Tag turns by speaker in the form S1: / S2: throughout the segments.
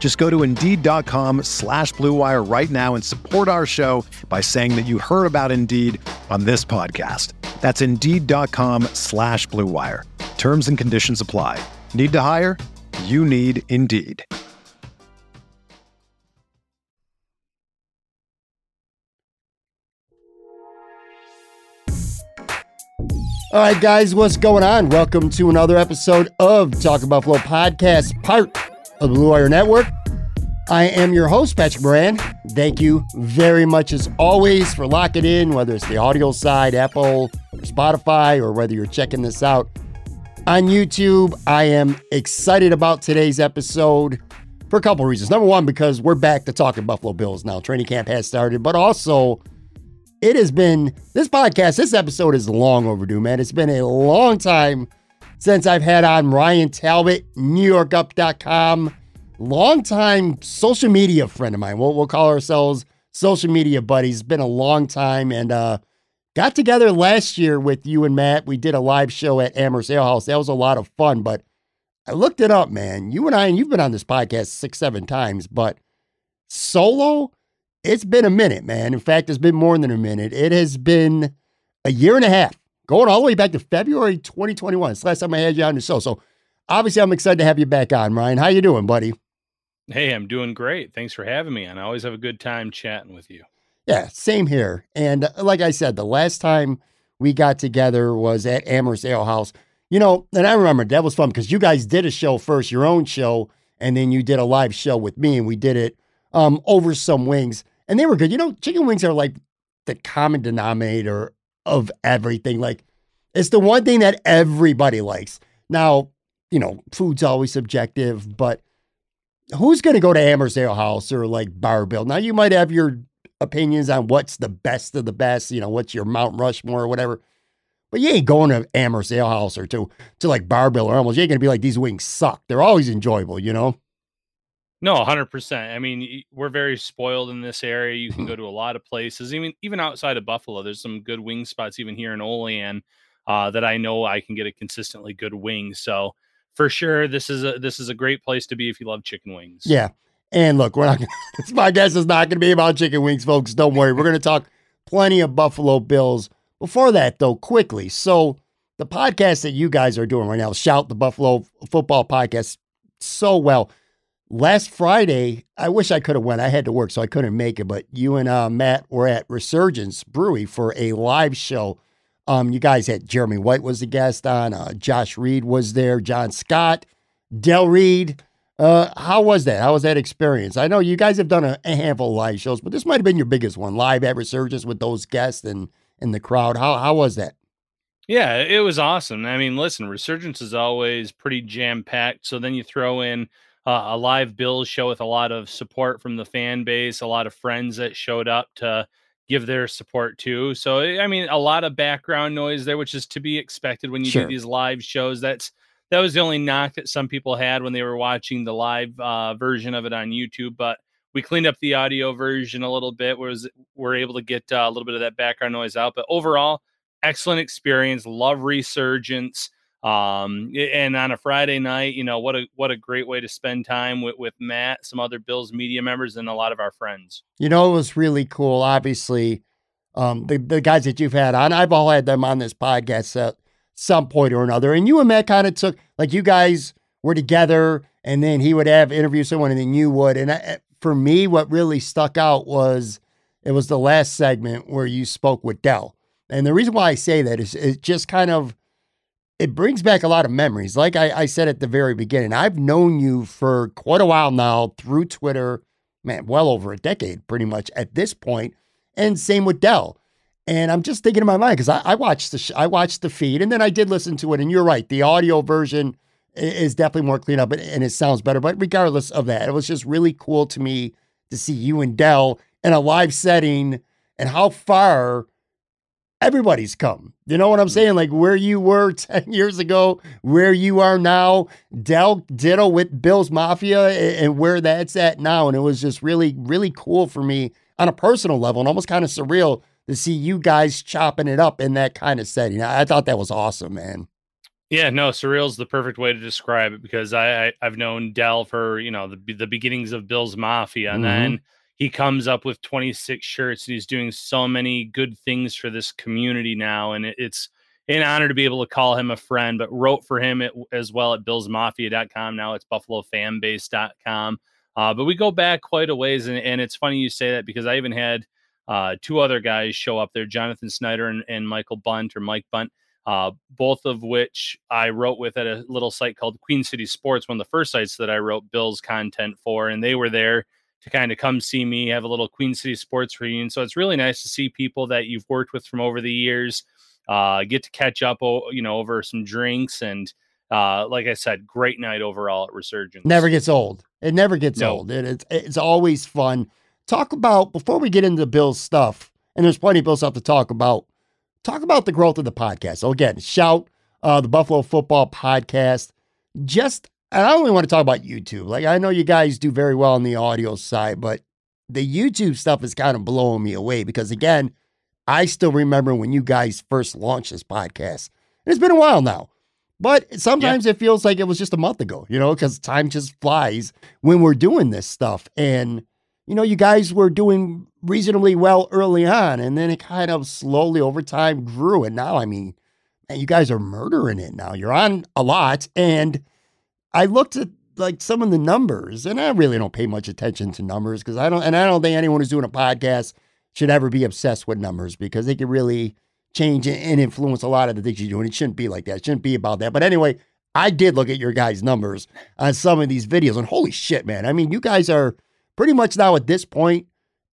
S1: Just go to Indeed.com slash BlueWire right now and support our show by saying that you heard about Indeed on this podcast. That's Indeed.com slash BlueWire. Terms and conditions apply. Need to hire? You need Indeed.
S2: All right, guys, what's going on? Welcome to another episode of Talking Buffalo Podcast, part of the Blue Wire Network. I am your host, Patrick Moran. Thank you very much, as always, for locking in, whether it's the audio side, Apple, or Spotify, or whether you're checking this out on YouTube. I am excited about today's episode for a couple reasons. Number one, because we're back to talking Buffalo Bills now. Training camp has started, but also it has been this podcast, this episode is long overdue, man. It's been a long time since I've had on Ryan Talbot, NewYorkUp.com, longtime social media friend of mine. We'll, we'll call ourselves social media buddies. Been a long time and uh, got together last year with you and Matt. We did a live show at Amherst Ale House. That was a lot of fun, but I looked it up, man. You and I, and you've been on this podcast six, seven times, but solo, it's been a minute, man. In fact, it's been more than a minute. It has been a year and a half, going all the way back to February 2021. It's the last time I had you on the show. So obviously I'm excited to have you back on, Ryan. How you doing, buddy?
S3: Hey, I'm doing great. Thanks for having me. And I always have a good time chatting with you.
S2: Yeah, same here. And uh, like I said, the last time we got together was at Amherst Ale House. You know, and I remember that was fun because you guys did a show first, your own show, and then you did a live show with me, and we did it um, over some wings and they were good. You know, chicken wings are like the common denominator of everything. Like it's the one thing that everybody likes. Now, you know, food's always subjective, but who's going to go to Amherst Ale House or like Bar Bill? Now, you might have your opinions on what's the best of the best, you know, what's your Mount Rushmore or whatever. But you ain't going to Amherst Ale House or to, to like Bar Bill or almost. You ain't going to be like, these wings suck. They're always enjoyable, you know?
S3: No, 100%. I mean, we're very spoiled in this area. You can go to a lot of places, even even outside of Buffalo. There's some good wing spots even here in Olean uh, that I know I can get a consistently good wing. So for sure, this is a this is a great place to be if you love chicken wings.
S2: Yeah, and look, we're not. this podcast is not going to be about chicken wings, folks. Don't worry. We're going to talk plenty of Buffalo Bills. Before that, though, quickly. So the podcast that you guys are doing right now, shout the Buffalo Football Podcast, so well last Friday, I wish I could have went. I had to work, so I couldn't make it. But you and uh, Matt were at Resurgence Brewery for a live show. Um, you guys had Jeremy White was the guest on. Uh, Josh Reed was there. John Scott, Del Reid. Uh, how was that? How was that experience? I know you guys have done a, a handful of live shows, but this might have been your biggest one, live at Resurgence with those guests and and the crowd. How how was that?
S3: Yeah, it was awesome. I mean, listen, Resurgence is always pretty jam packed. So then you throw in uh, a live Bills show with a lot of support from the fan base, a lot of friends that showed up to give their support too. So I mean, a lot of background noise there, which is to be expected when you sure. do these live shows. That's that was the only knock that some people had when they were watching the live uh, version of it on YouTube, but we cleaned up the audio version a little bit. Was we're able to get uh, a little bit of that background noise out, but overall, excellent experience. Love Resurgence um and on a friday night you know what a what a great way to spend time with with matt some other bills media members and a lot of our friends.
S2: You know it was really cool obviously um the, the guys that you've had on i've all had them on this podcast at some point or another and you and matt kind of took like you guys were together and then he would have interview someone and then you would and I, for me what really stuck out was it was the last segment where you spoke with del And the reason why I say that is it just kind of it brings back a lot of memories. Like I, I said at the very beginning, I've known you for quite a while now through Twitter, man, well over a decade, pretty much at this point. And same with Del. And I'm just thinking in my mind because I, I, watched the sh- I watched the feed and then I did listen to it. And you're right, the audio version is definitely more clean up and it sounds better. But regardless of that, it was just really cool to me to see you and Del in a live setting and how far everybody's come. You know what I'm mm. saying? Like where you were 10 years ago, where you are now, Del ditto with Bills Mafia and where that's at now. And it was just really, really cool for me on a personal level and almost kind of surreal to see you guys chopping it up in that kind of setting. I thought that was awesome, man.
S3: Yeah, no, surreal is the perfect way to describe it because I, I have known Del for you know the the beginnings of Bills Mafia, and mm-hmm. then he comes up with 26 shirts and he's doing so many good things for this community now. And it, it's an honor to be able to call him a friend but wrote for him at, as well at billsmafia.com now it's buffalofanbase.com uh, but we go back quite a ways and, and, it's funny you say that because i even had uh, two other guys show up there jonathan snyder and, and michael bunt or mike bunt uh, both of which I wrote with at a little site called Queen City Sports, one of the first sites that I wrote Bill's content for, and they were there to kind of come see me, have a little Queen City sports reunion. So it's really nice to see people that you've worked with from over the years, uh, get to catch up, you know, over some drinks. And uh, like I said, great night overall at Resurgence.
S2: Never gets old. It never gets no. old. It, it's, it's always fun. Talk about, before we get into Bill's stuff, and there's plenty of Bill stuff to talk about, talk about the growth of the podcast. So again, shout uh, the Buffalo Football Podcast. Just and I only want to talk about YouTube. Like I know you guys do very well on the audio side, but the YouTube stuff is kind of blowing me away because again, I still remember when you guys first launched this podcast. And it's been a while now. But sometimes yeah. it feels like it was just a month ago, you know, because time just flies when we're doing this stuff. And, you know, you guys were doing reasonably well early on, and then it kind of slowly over time grew. And now, I mean, man, you guys are murdering it now. You're on a lot. And I looked at like some of the numbers, and I really don't pay much attention to numbers because I don't, and I don't think anyone who's doing a podcast should ever be obsessed with numbers because they can really change and influence a lot of the things you do. And it shouldn't be like that. It shouldn't be about that. But anyway, I did look at your guys' numbers on some of these videos, and holy shit, man! I mean, you guys are pretty much now at this point.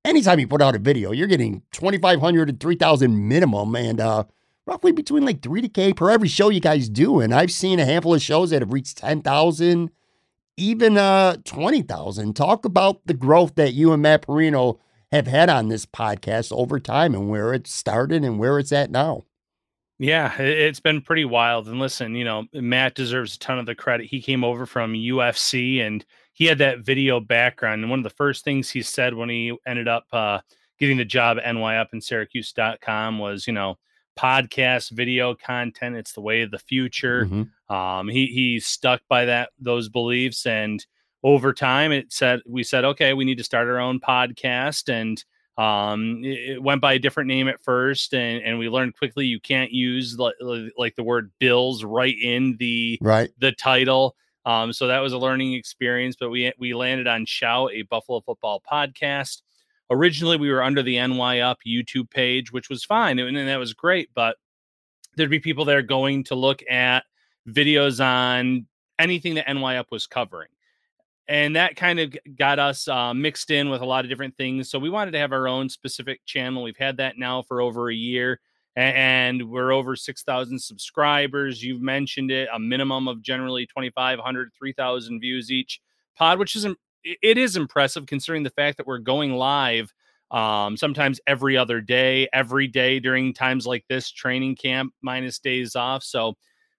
S2: Anytime you put out a video, you're getting 2,500 to 3,000 minimum, and uh, roughly between like three to K per every show you guys do. And I've seen a handful of shows that have reached 10,000, even uh, 20,000. Talk about the growth that you and Matt Parrino have had on this podcast over time and where it started and where it's at now.
S3: Yeah, it's been pretty wild. And listen, you know, Matt deserves a ton of the credit. He came over from UFC and he had that video background. And one of the first things he said when he ended up uh, getting the job at NYUp and Syracuse.com was, you know, podcast video content it's the way of the future. Mm-hmm. um, he he stuck by that those beliefs and over time it said we said okay we need to start our own podcast and um, it, it went by a different name at first and, and we learned quickly you can't use like, like the word bills right in the
S2: right.
S3: the title. Um, so that was a learning experience but we we landed on shout a buffalo football podcast originally we were under the NY Up YouTube page, which was fine and, and that was great, but there'd be people there going to look at videos on anything that NY Up was covering. And that kind of got us uh, mixed in with a lot of different things. So we wanted to have our own specific channel. We've had that now for over a year and we're over 6,000 subscribers. You've mentioned it, a minimum of generally 2,500, 3,000 views each pod, which isn't it is impressive considering the fact that we're going live um, sometimes every other day, every day during times like this, training camp minus days off. So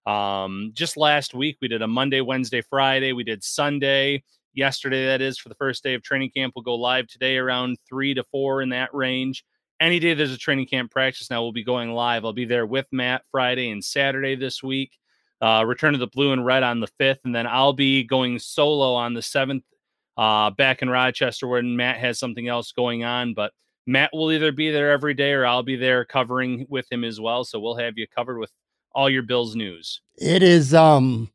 S3: um, just last week we did a Monday, Wednesday, Friday. We did Sunday yesterday. That is for the first day of training camp. We'll go live today around three to four in that range. Any day there's a training camp practice now, we'll be going live. I'll be there with Matt Friday and Saturday this week. Uh, return to the blue and red on the fifth, and then I'll be going solo on the seventh uh, back in Rochester when Matt has something else going on. But Matt will either be there every day or I'll be there covering with him as well. So we'll have you covered with all your Bills news.
S2: It is um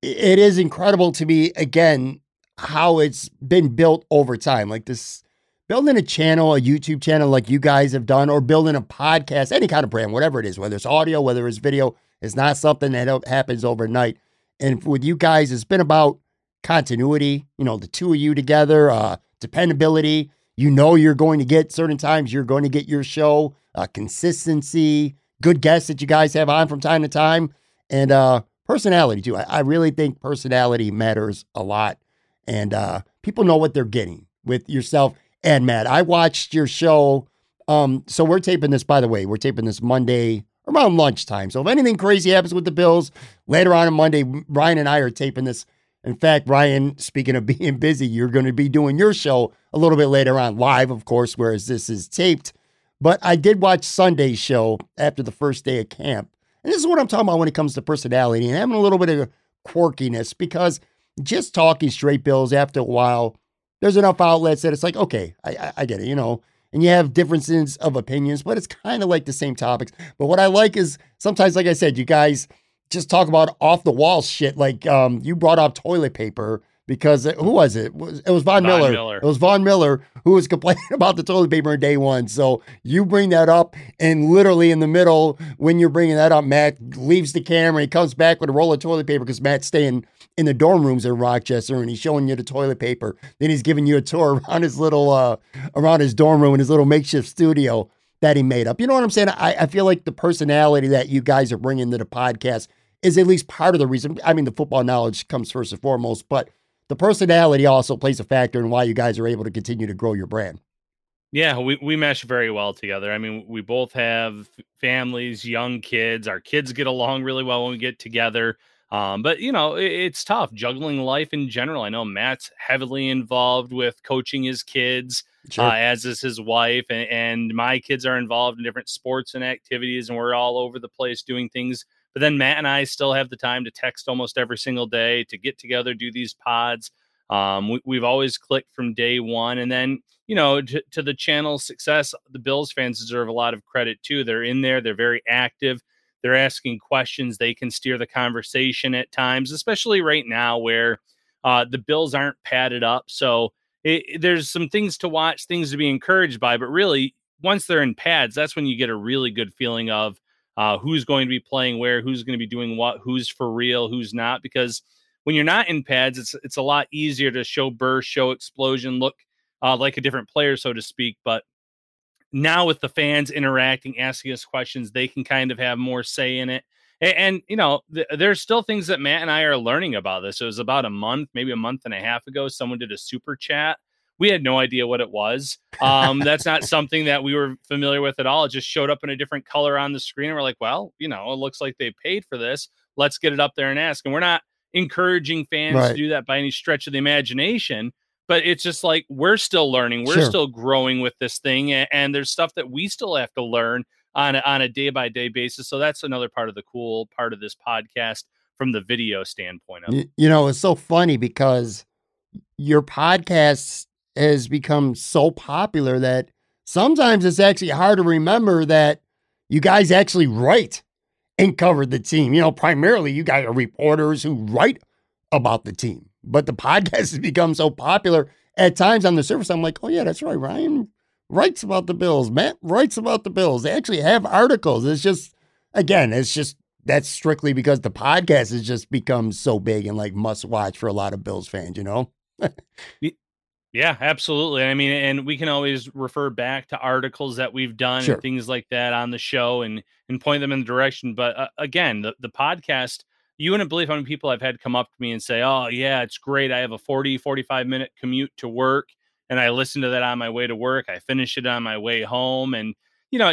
S2: it is incredible to me again how it's been built over time. Like this building a channel, a YouTube channel like you guys have done, or building a podcast, any kind of brand, whatever it is, whether it's audio, whether it's video, it's not something that happens overnight. And with you guys, it's been about continuity, you know, the two of you together, uh, dependability. You know, you're going to get certain times, you're going to get your show, uh, consistency, good guests that you guys have on from time to time, and uh, personality too. I, I really think personality matters a lot. And uh, people know what they're getting with yourself and Matt. I watched your show. Um, so we're taping this, by the way, we're taping this Monday around lunchtime. So if anything crazy happens with the Bills later on on Monday, Ryan and I are taping this. In fact, Ryan, speaking of being busy, you're going to be doing your show a little bit later on, live, of course, whereas this is taped. But I did watch Sunday's show after the first day of camp. And this is what I'm talking about when it comes to personality and having a little bit of quirkiness because just talking straight bills after a while, there's enough outlets that it's like, okay, I, I, I get it, you know and you have differences of opinions, but it's kind of like the same topics. But what I like is sometimes, like I said, you guys just talk about off the wall shit. Like um, you brought up toilet paper because it, who was it? It was, it was Von, Von Miller. Miller. It was Von Miller who was complaining about the toilet paper in day one. So you bring that up, and literally in the middle, when you're bringing that up, Matt leaves the camera. He comes back with a roll of toilet paper because Matt's staying in the dorm rooms in Rochester, and he's showing you the toilet paper. Then he's giving you a tour around his little, uh, around his dorm room in his little makeshift studio that he made up. You know what I'm saying? I, I feel like the personality that you guys are bringing to the podcast is at least part of the reason. I mean, the football knowledge comes first and foremost, but the personality also plays a factor in why you guys are able to continue to grow your brand.
S3: Yeah, we, we mesh very well together. I mean, we both have families, young kids. Our kids get along really well when we get together. Um, but you know, it, it's tough juggling life in general. I know Matt's heavily involved with coaching his kids, sure. uh, as is his wife, and, and my kids are involved in different sports and activities, and we're all over the place doing things. But then Matt and I still have the time to text almost every single day to get together, do these pods. Um, we, have always clicked from day one, and then you know to, to the channel's success, the Bills fans deserve a lot of credit too. They're in there, they're very active they're asking questions. They can steer the conversation at times, especially right now where uh, the Bills aren't padded up. So it, there's some things to watch, things to be encouraged by. But really, once they're in pads, that's when you get a really good feeling of uh, who's going to be playing where, who's going to be doing what, who's for real, who's not. Because when you're not in pads, it's it's a lot easier to show burst, show explosion, look uh, like a different player, so to speak. But now with the fans interacting, asking us questions, they can kind of have more say in it. And, and you know, th- there's still things that Matt and I are learning about this. It was about a month, maybe a month and a half ago. Someone did a super chat. We had no idea what it was. Um, that's not something that we were familiar with at all. It just showed up in a different color on the screen. And we're like, well, you know, it looks like they paid for this. Let's get it up there and ask. And we're not encouraging fans right. to do that by any stretch of the imagination but it's just like we're still learning we're sure. still growing with this thing and, and, there's stuff that we still have to learn on a, on a day by day basis so that's another part of the cool part of this podcast from the video standpoint of
S2: you, you know it's so funny because your podcast has become so popular that sometimes it's actually hard to remember that you guys actually write and cover the team you know primarily you guys are reporters who write about the team but the podcast has become so popular at times on the surface. I'm like, oh, yeah, that's right. Ryan writes about the Bills. Matt writes about the Bills. They actually have articles. It's just, again, it's just, that's strictly because the podcast has just become so big and like must watch for a lot of Bills fans, you know?
S3: yeah, absolutely. I mean, and we can always refer back to articles that we've done sure. and things like that on the show and and point them in the direction. But uh, again, the, the podcast you wouldn't believe how many people I've had come up to me and say, Oh, yeah, it's great. I have a 40, 45 minute commute to work and I listen to that on my way to work. I finish it on my way home. And, you know,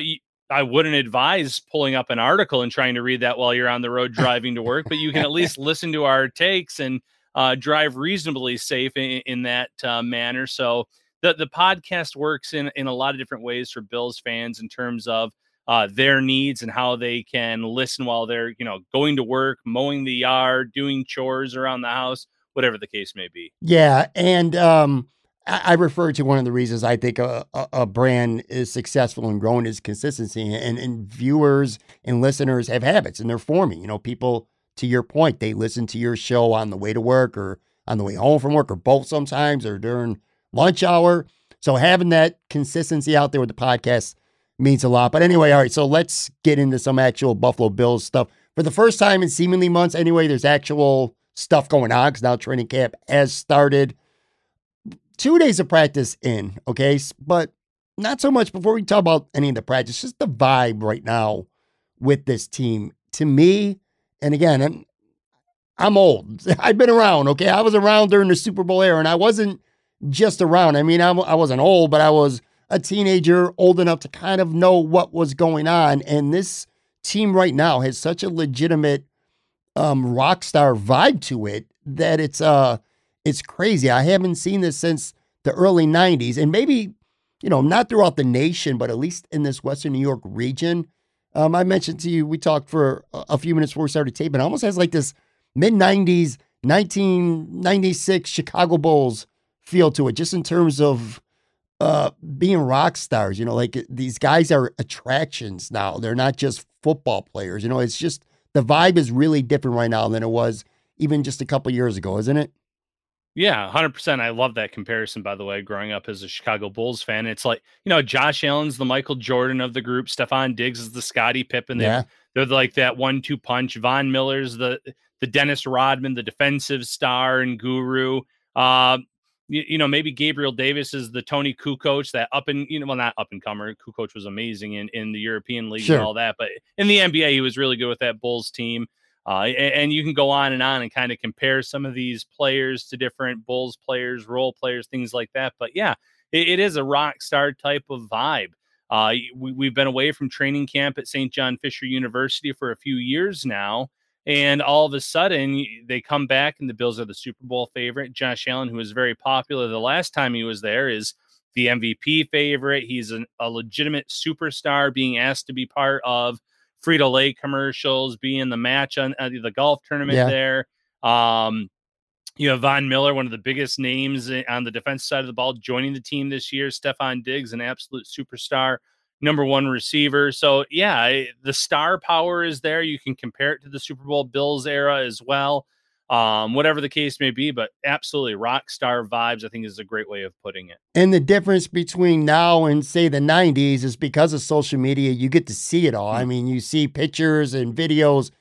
S3: I wouldn't advise pulling up an article and trying to read that while you're on the road driving to work, but you can at least listen to our takes and uh, drive reasonably safe in, in that uh, manner. So the, the podcast works in, in a lot of different ways for Bills fans in terms of uh, their needs and how they can listen while they're you know going to work mowing the yard doing chores around the house whatever the case may be
S2: yeah and um I, I refer to one of the reasons I think a, a, a brand is successful and growing is consistency, and, and viewers and listeners have habits, and they're forming. You know, people to your point, they listen to your show on the way to work or on the way home from work, or both sometimes, or during lunch hour. So having that consistency out there with the podcast means a lot. But anyway, all right, so let's get into some actual Buffalo Bills stuff. For the first time in seemingly months, anyway, there's actual stuff going on because now training camp has started. Two days of practice in, okay, but not so much before we talk about any of the practice, just the vibe right now with this team. To me, and again, I'm, I'm old. I've been around, okay? I was around during the Super Bowl era, and I wasn't just around. I mean, I, I wasn't old, but I was a teenager, old enough to kind of know what was going on. And this team right now has such a legitimate um, rock star vibe to it that it's uh it's crazy. I haven't seen this since the early 90s and maybe you know not throughout the nation but at least in this western New York region. Um, I mentioned to you we talked for a few minutes before we started taping. It almost has like this mid 90s 1996 Chicago Bulls feel to it just in terms of uh being rock stars, you know, like these guys are attractions now. They're not just football players. You know, it's just the vibe is really different right now than it was even just a couple years ago, isn't it?
S3: Yeah, 100%. I love that comparison, by the way, growing up as a Chicago Bulls fan. It's like, you know, Josh Allen's the Michael Jordan of the group. Stefon Diggs is the Scottie Pippen. Yeah. They're, like that one two punch. Von Miller's the, the Dennis Rodman, the defensive star and guru. Uh, you, you, know, maybe Gabriel Davis is the Toni Kukoc, that up and you know, well, not up and comer. Kukoc was amazing in, in the European League sure. and all that, but in the NBA, he was really good with that Bulls team. Uh, and, you can go on and on and kind of compare some of these players to different Bulls players, role players, things like that. But yeah, it, it is a rock star type of vibe. Uh, we, we've been away from training camp at St. John Fisher University for a few years now. And all of a sudden, they come back, and the Bills are the Super Bowl favorite. Josh Allen, who was very popular the last time he was there, is the MVP favorite. He's an, a legitimate superstar being asked to be part of Frito Lay commercials, being the match on uh, the golf tournament yeah. there. Um, you have Von Miller, one of the biggest names on the defense side of the ball, joining the team this year. Stefon Diggs, an absolute superstar number one receiver. So yeah, the star power is there. You can compare it to the Super Bowl Bills era as well. Um, whatever the case may be, but absolutely rock star vibes, I think is a great way of putting it.
S2: And the difference between now and say the 90s is because of social media, you get to see it all. I mean, you see pictures and videos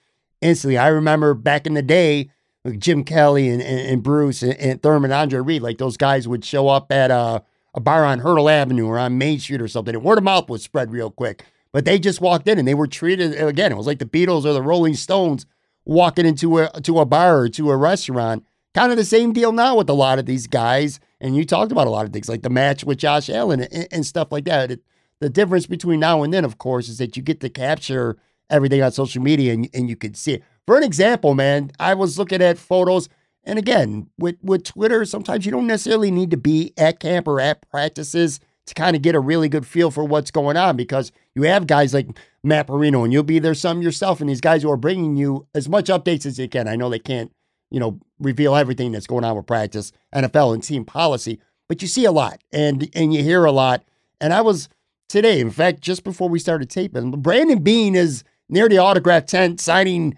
S2: instantly. I remember back in the day, like Jim Kelly and, and, and Bruce and, and, Thurman Andre Reed, like those guys would show up at uh a bar on Hertel Avenue or on Main Street or something. And word of mouth was spread real quick. But they just walked in and they were treated again. It was like the Beatles or the Rolling Stones walking into a to a bar or to a restaurant. Kind of the same deal now with a lot of these guys. And you talked about a lot of things like the match with Josh Allen and, and stuff like that. It, the difference between now and then, of course, is that you get to capture everything on social media and, and you can see it. For an example, man, I was looking at photos and again, with, with Twitter, sometimes you don't necessarily need to be at camp or at practices to kind of get a really good feel for what's going on because you have guys like Matt Parrino and you'll be there some yourself and these guys who are bringing you as much updates as they can. I know they can't, you know, reveal everything that's going on with practice, NFL and team policy, but you see a lot and and you hear a lot. And I was today, in fact, just before we started taping, Brandon Beane is near the autograph tent signing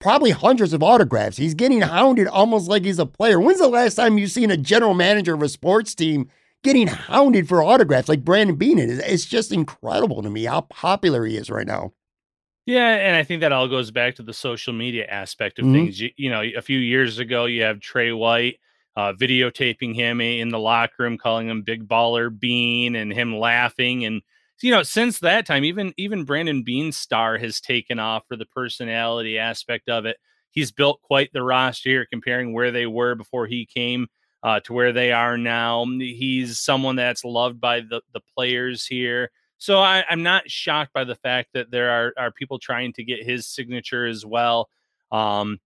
S2: probably hundreds of autographs. He's getting hounded almost like he's a player. When's the last time you've seen a general manager of a sports team getting hounded for autographs like Brandon Beane is? It's just incredible to me how popular he is right now.
S3: Yeah, and I think that all goes back to the social media aspect of mm-hmm. things. You, you, know, a few years ago, you have Tre White uh, videotaping him in the locker room, calling him Big Baller Beane, and him laughing and you know, since that time, even even Brandon Beane's star has taken off for the personality aspect of it. He's built quite the roster here, comparing where they were before he came uh, to where they are now. He's someone that's loved by the the players here. So I, am not shocked by the fact that there are are people trying to get his signature as well. Um,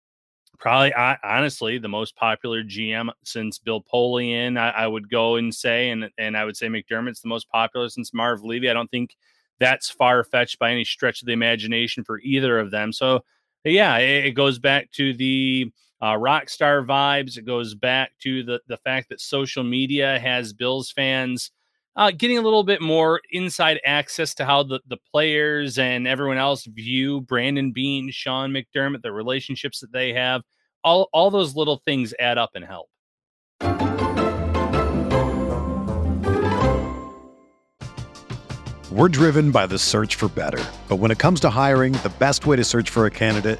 S3: probably honestly the most popular GM since Bill Polian. I, I, would go and say, and and I would say McDermott's the most popular since Marv Levy. I don't think that's far fetched by any stretch of the imagination for either of them. So yeah, it, it goes back to the uh, rock star vibes. It goes back to the the fact that social media has Bills fans. Uh, getting a little bit more inside access to how the, the players and everyone else view Brandon Beane, Sean McDermott, the relationships that they have all all those little things add up and help.
S1: We're driven by the search for better. But when it comes to hiring, the best way to search for a candidate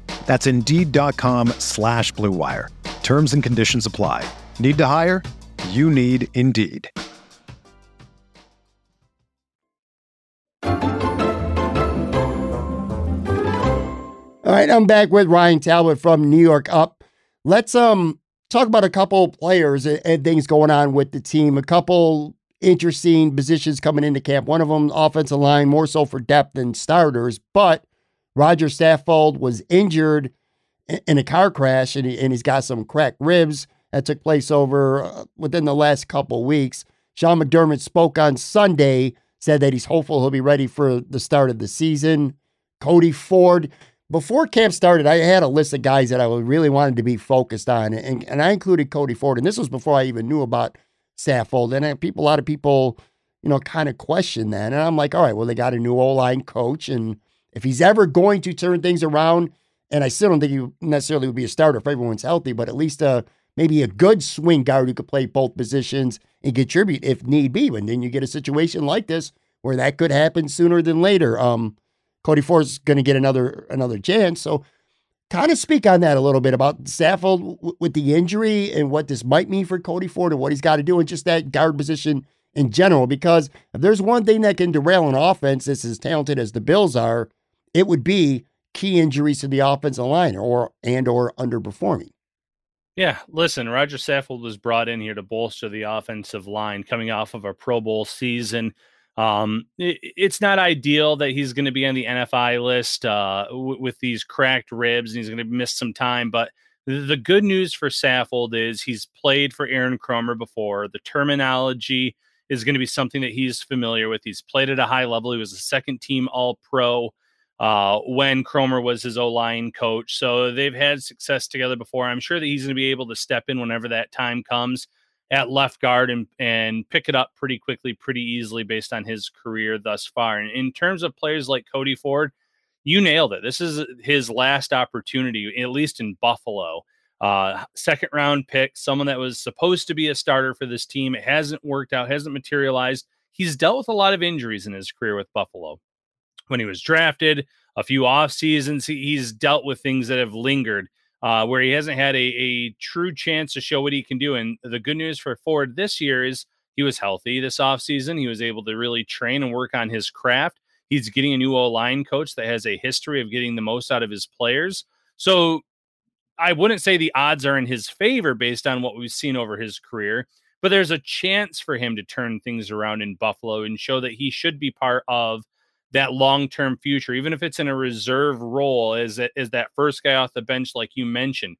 S1: That's Indeed.com slash BlueWire. Terms and conditions apply. Need to hire? You need Indeed.
S2: All right, I'm back with Ryan Talbot from New York Up. Let's um talk about a couple players and, and things going on with the team. A couple interesting positions coming into camp. One of them, offensive line, more so for depth than starters. But Roger Saffold was injured in a car crash, and, he, and he's got some cracked ribs that took place over uh, within the last couple weeks. Sean McDermott spoke on Sunday, said that he's hopeful he'll be ready for the start of the season. Cody Ford, before camp started, I had a list of guys that I really wanted to be focused on, and, and I included Cody Ford. And this was before I even knew about Saffold. And people, a lot of people, you know, kind of question that. And I'm like, all right, well, they got a new O line coach, and if he's ever going to turn things around, and I still don't think he necessarily would be a starter if everyone's healthy, but at least a maybe a good swing guard who could play both positions and contribute if need be. And then you get a situation like this where that could happen sooner than later. Um, Cody Ford's going to get another another chance. So, kind of speak on that a little bit about Saffold w- with the injury and what this might mean for Cody Ford and what he's got to do, and just that guard position in general. Because if there's one thing that can derail an offense that's as talented as the Bills are, it would be key injuries to the offensive line or and or underperforming.
S3: Yeah, listen, Roger Saffold was brought in here to bolster the offensive line coming off of a Pro Bowl season. Um, it, it's not ideal that he's going to be on the NFI list uh, w- with these cracked ribs and he's going to miss some time. But the good news for Saffold is he's played for Aaron Kromer before. The terminology is going to be something that he's familiar with. He's played at a high level. He was a second team All Pro uh, when Kromer was his O line coach. So they've had success together before. I'm sure that he's going to be able to step in whenever that time comes at left guard and, and pick it up pretty quickly, pretty easily based on his career thus far. And in terms of players like Cody Ford, you nailed it. This is his last opportunity, at least in Buffalo. Uh, second round pick, someone that was supposed to be a starter for this team. It hasn't worked out, hasn't materialized. He's dealt with a lot of injuries in his career with Buffalo when he was drafted, a few off seasons. He's dealt with things that have lingered uh, where he hasn't had a, a true chance to show what he can do. And the good news for Ford this year is he was healthy this offseason. He was able to really train and work on his craft. He's getting a new O line coach that has a history of getting the most out of his players. So I wouldn't say the odds are in his favor based on what we've seen over his career, but there's a chance for him to turn things around in Buffalo and show that he should be part of that long term future, even if it's in a reserve role as, as that first guy off the bench, like you mentioned.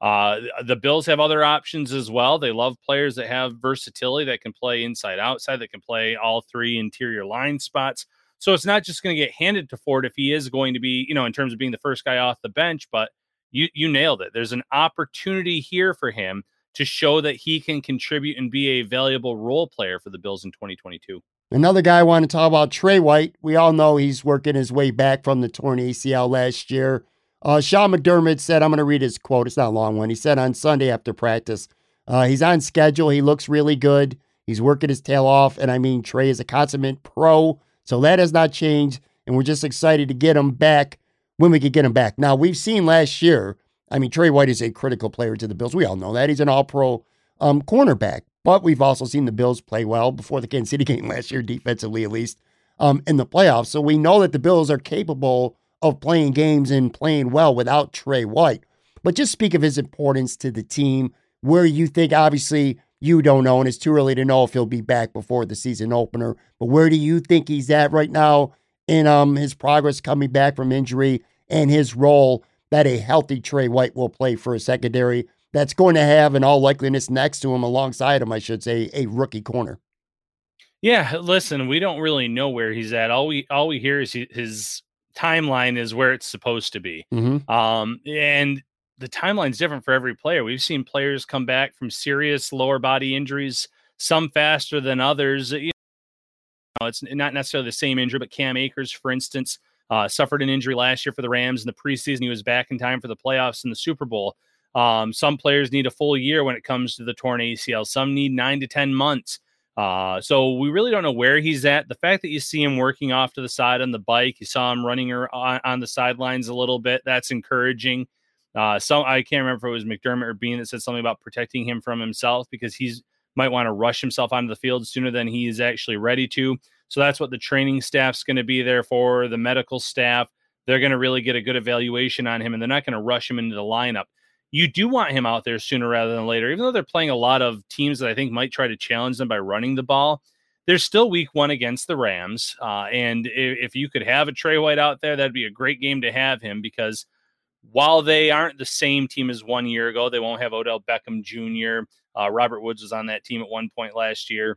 S3: Uh, the Bills have other options as well. They love players that have versatility that can play inside, outside, that can play all three interior line spots. So it's not just going to get handed to Ford if he is going to be, you know, in terms of being the first guy off the bench, but you you nailed it. There's an opportunity here for him to show that he can contribute and be a valuable role player for the Bills in 2022.
S2: Another guy I want to talk about, Tre White. We all know he's working his way back from the torn ACL last year. Uh, Sean McDermott said, I'm going to read his quote. It's not a long one. He said on Sunday after practice, uh, he's on schedule. He looks really good. He's working his tail off. And I mean, Tre is a consummate pro. So that has not changed. And we're just excited to get him back when we can get him back. Now, we've seen last year, I mean, Trey White is a critical player to the Bills. We all know that. He's an all pro um, cornerback. But we've also seen the Bills play well before the Kansas City game last year, defensively at least, um, in the playoffs. So we know that the Bills are capable of playing games and playing well without Tre White. But just speak of his importance to the team, where you think obviously you don't know, and it's too early to know if he'll be back before the season opener. But where do you think he's at right now in um his progress coming back from injury and his role that a healthy Tre White will play for a secondary that's going to have, in all likeliness, next to him, alongside him, I should say, a rookie corner.
S3: Yeah, listen, we don't really know where he's at. All we all we hear is he, his timeline is where it's supposed to be.
S2: Mm-hmm.
S3: Um, and the timeline's different for every player. We've seen players come back from serious lower body injuries, some faster than others. You know, it's not necessarily the same injury, but Cam Akers, for instance, uh, suffered an injury last year for the Rams in the preseason. He was back in time for the playoffs and the Super Bowl. Um, some players need a full year when it comes to the torn ACL. Some need nine to ten months. Uh, so we really don't know where he's at. The fact that you see him working off to the side on the bike, you saw him running on, on the sidelines a little bit. That's encouraging. Uh, so I can't remember if it was McDermott or Beane that said something about protecting him from himself because he's might want to rush himself onto the field sooner than he is actually ready to. So that's what the training staff's going to be there for. The medical staff, they're going to really get a good evaluation on him, and they're not going to rush him into the lineup. You do want him out there sooner rather than later, even though they're playing a lot of teams that I think might try to challenge them by running the ball. There's still week one against the Rams. Uh, and if, if you could have a Tre White out there, that'd be a great game to have him because while they aren't the same team as one year ago, they won't have Odell Beckham Jr. Uh, Robert Woods was on that team at one point last year.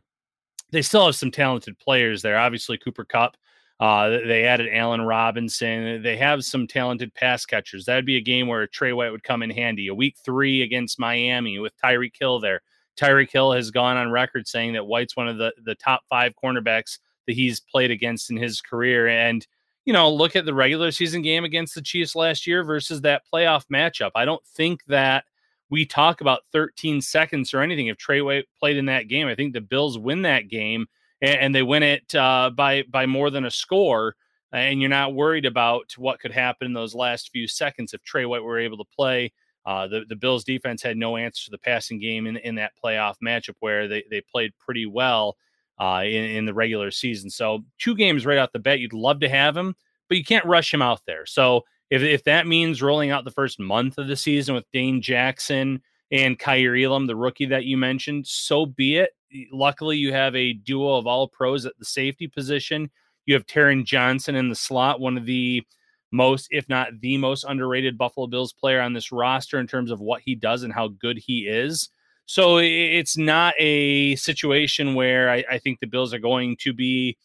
S3: They still have some talented players there. Obviously, Cooper Kupp. Uh, they added Allen Robinson. They have some talented pass catchers. That'd be a game where Tre White would come in handy. A week three against Miami with Tyreek Hill there. Tyreek Hill has gone on record saying that White's one of the, the top five cornerbacks that he's played against in his career. And you know, look at the regular season game against the Chiefs last year versus that playoff matchup. I don't think that we talk about 13 seconds or anything if Tre White played in that game. I think the Bills win that game and, and they win it uh, by by more than a score. And you're not worried about what could happen in those last few seconds if Tre White were able to play. Uh, the, the Bills defense had no answer to the passing game in, in that playoff matchup where they, they played pretty well uh, in, in the regular season. So two games right out the bat, you'd love to have him, but you can't rush him out there. So if, if that means rolling out the first month of the season with Dane Jackson and Kaiir Elam, the rookie that you mentioned, so be it. Luckily, you have a duo of all pros at the safety position. You have Taron Johnson in the slot, one of the most, if not the most underrated Buffalo Bills player on this roster in terms of what he does and how good he is. So it's not a situation where I, I think the Bills are going to be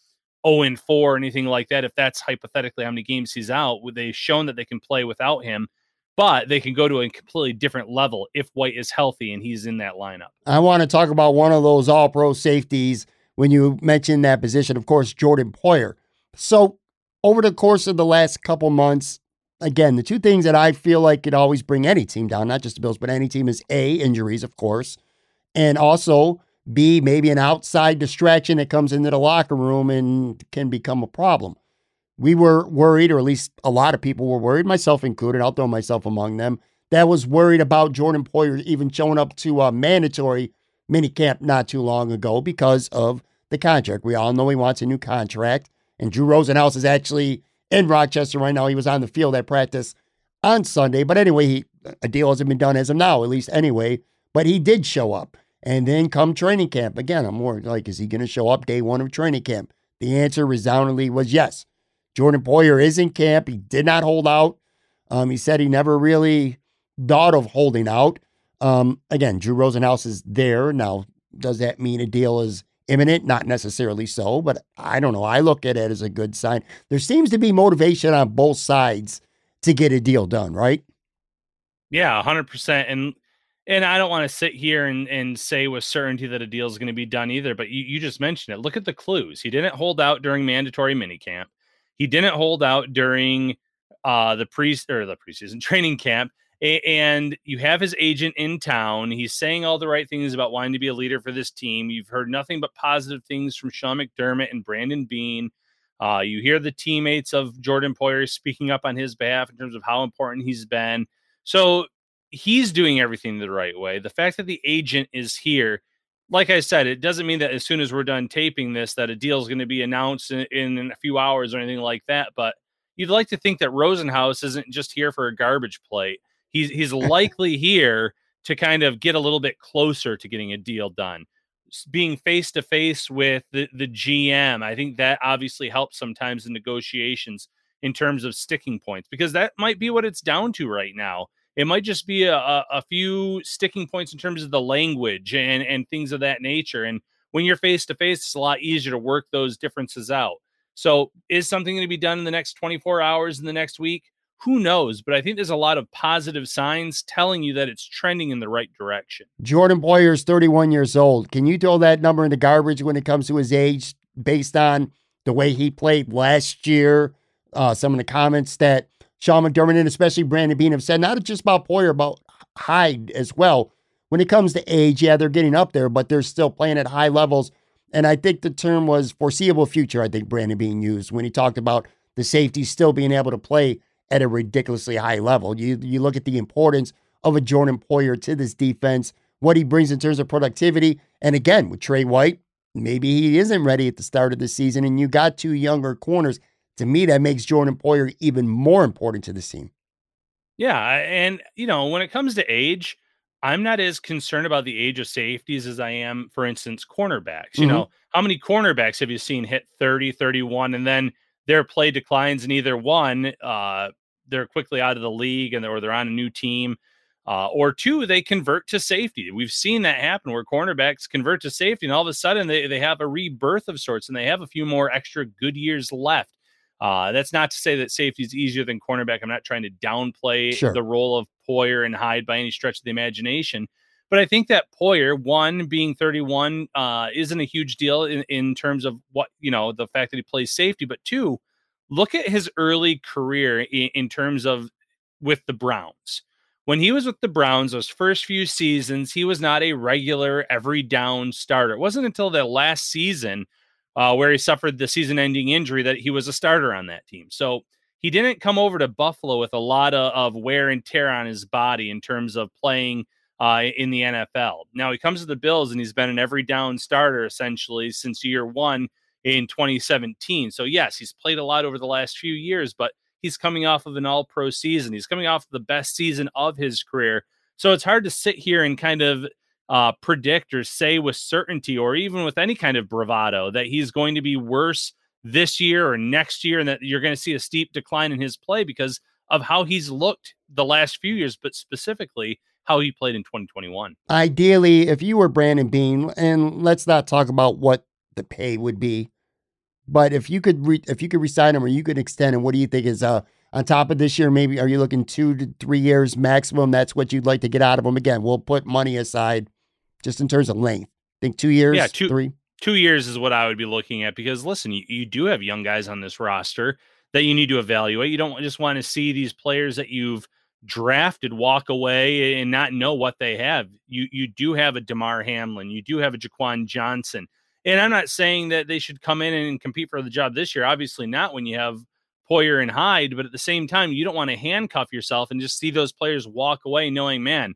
S3: 0 and 4 or anything like that. If that's hypothetically how many games he's out, they've shown that they can play without him, but they can go to a completely different level if White is healthy and he's in that lineup.
S2: I want to talk about one of those all pro safeties when you mentioned that position, of course, Jordan Poyer. So, over the course of the last couple months, again, the two things that I feel like could always bring any team down, not just the Bills, but any team is A, injuries, of course, and also B, maybe an outside distraction that comes into the locker room and can become a problem. We were worried, or at least a lot of people were worried, myself included, I'll throw myself among them, that was worried about Jordan Poyer even showing up to a mandatory minicamp not too long ago because of the contract. We all know he wants a new contract. And Drew Rosenhaus is actually in Rochester right now. He was on the field at practice on Sunday. But anyway, he, a deal hasn't been done as of now, at least anyway. But he did show up. And then come training camp. Again, I'm more like, is he going to show up day one of training camp? The answer resoundingly was yes. Jordan Poyer is in camp. He did not hold out. Um, he said he never really thought of holding out. Um, again, Drew Rosenhaus is there. Now, does that mean a deal is imminent? Not necessarily so, but I don't know. I look at it as a good sign. There seems to be motivation on both sides to get a deal done, right?
S3: Yeah, 100%. And and I don't want to sit here and, and say with certainty that a deal is going to be done either, but you, you just mentioned it. Look at the clues. He didn't hold out during mandatory minicamp. He didn't hold out during uh, the pre or the preseason training camp. A- and you have his agent in town. He's saying all the right things about wanting to be a leader for this team. You've heard nothing but positive things from Sean McDermott and Brandon Beane. Uh, you hear the teammates of Jordan Poyer speaking up on his behalf in terms of how important he's been. So he's doing everything the right way. The fact that the agent is here, like I said, it doesn't mean that as soon as we're done taping this, that a deal is going to be announced in, in, a few hours or anything like that. But you'd like to think that Rosenhaus isn't just here for a garbage plate. He's he's likely here to kind of get a little bit closer to getting a deal done. Being face to face with the, the GM, I think that obviously helps sometimes in negotiations in terms of sticking points because that might be what it's down to right now. It might just be a, a, few sticking points in terms of the language and, and things of that nature. And when you're face to face, it's a lot easier to work those differences out. So, is something going to be done in the next 24 hours in the next week? Who knows? But I think there's a lot of positive signs telling you that it's trending in the right direction.
S2: Jordan Poyer is 31 years old. Can you throw that number in the garbage when it comes to his age based on the way he played last year? Uh, some of the comments that Sean McDermott and especially Brandon Beane have said, not just about Poyer, but Hyde as well. When it comes to age, yeah, they're getting up there, but they're still playing at high levels and I think the term was foreseeable future, I think Brandon Beane used when he talked about the safety still being able to play at a ridiculously high level. You you look at the importance of a Jordan Poyer to this defense, what he brings in terms of productivity. And again, with Tre White, maybe he isn't ready at the start of the season, and you got two younger corners. To me, that makes Jordan Poyer even more important to the team.
S3: Yeah. And, you know, when it comes to age, I'm not as concerned about the age of safeties as I am, for instance, cornerbacks. You mm-hmm. know, how many cornerbacks have you seen hit 30, 31, and then their play declines in either one, uh, they're quickly out of the league and or they're on a new team, uh, or two, they convert to safety. We've seen that happen where cornerbacks convert to safety, and all of a sudden they, they have a rebirth of sorts and they have a few more extra good years left. Uh, that's not to say that safety is easier than cornerback. I'm not trying to downplay sure. the role of Poyer and Hyde by any stretch of the imagination. But I think that Poyer, one being 31, uh, isn't a huge deal in, in terms of what, you know, the fact that he plays safety. But two, look at his early career in, in terms of with the Browns. When he was with the Browns, those first few seasons, he was not a regular every down starter. It wasn't until the last season uh, where he suffered the season ending injury that he was a starter on that team. So he didn't come over to Buffalo with a lot of, of wear and tear on his body in terms of playing uh, in the NFL. Now he comes to the Bills and he's been an every down starter essentially since year one in 2017. So, yes, he's played a lot over the last few years, but he's coming off of an all pro season. He's coming off the best season of his career. So, it's hard to sit here and kind of uh, predict or say with certainty or even with any kind of bravado that he's going to be worse this year or next year and that you're going to see a steep decline in his play because of how he's looked the last few years, but specifically how he played in 2021.
S2: Ideally, if you were Brandon Beane, and let's not talk about what the pay would be, but if you could re- if you could resign him or you could extend him, what do you think is uh on top of this year? Maybe are you looking two to three years maximum? That's what you'd like to get out of him. Again, we'll put money aside, just in terms of length. I think two years, yeah, two, three
S3: two years is what I would be looking at because listen, you, you do have young guys on this roster that you need to evaluate. You don't just want to see these players that you've drafted walk away and not know what they have. You you do have a Damar Hamlin, you do have a Jaquan Johnson. And I'm not saying that they should come in and compete for the job this year. Obviously not when you have Poyer and Hyde, but at the same time, you don't want to handcuff yourself and just see those players walk away knowing, man,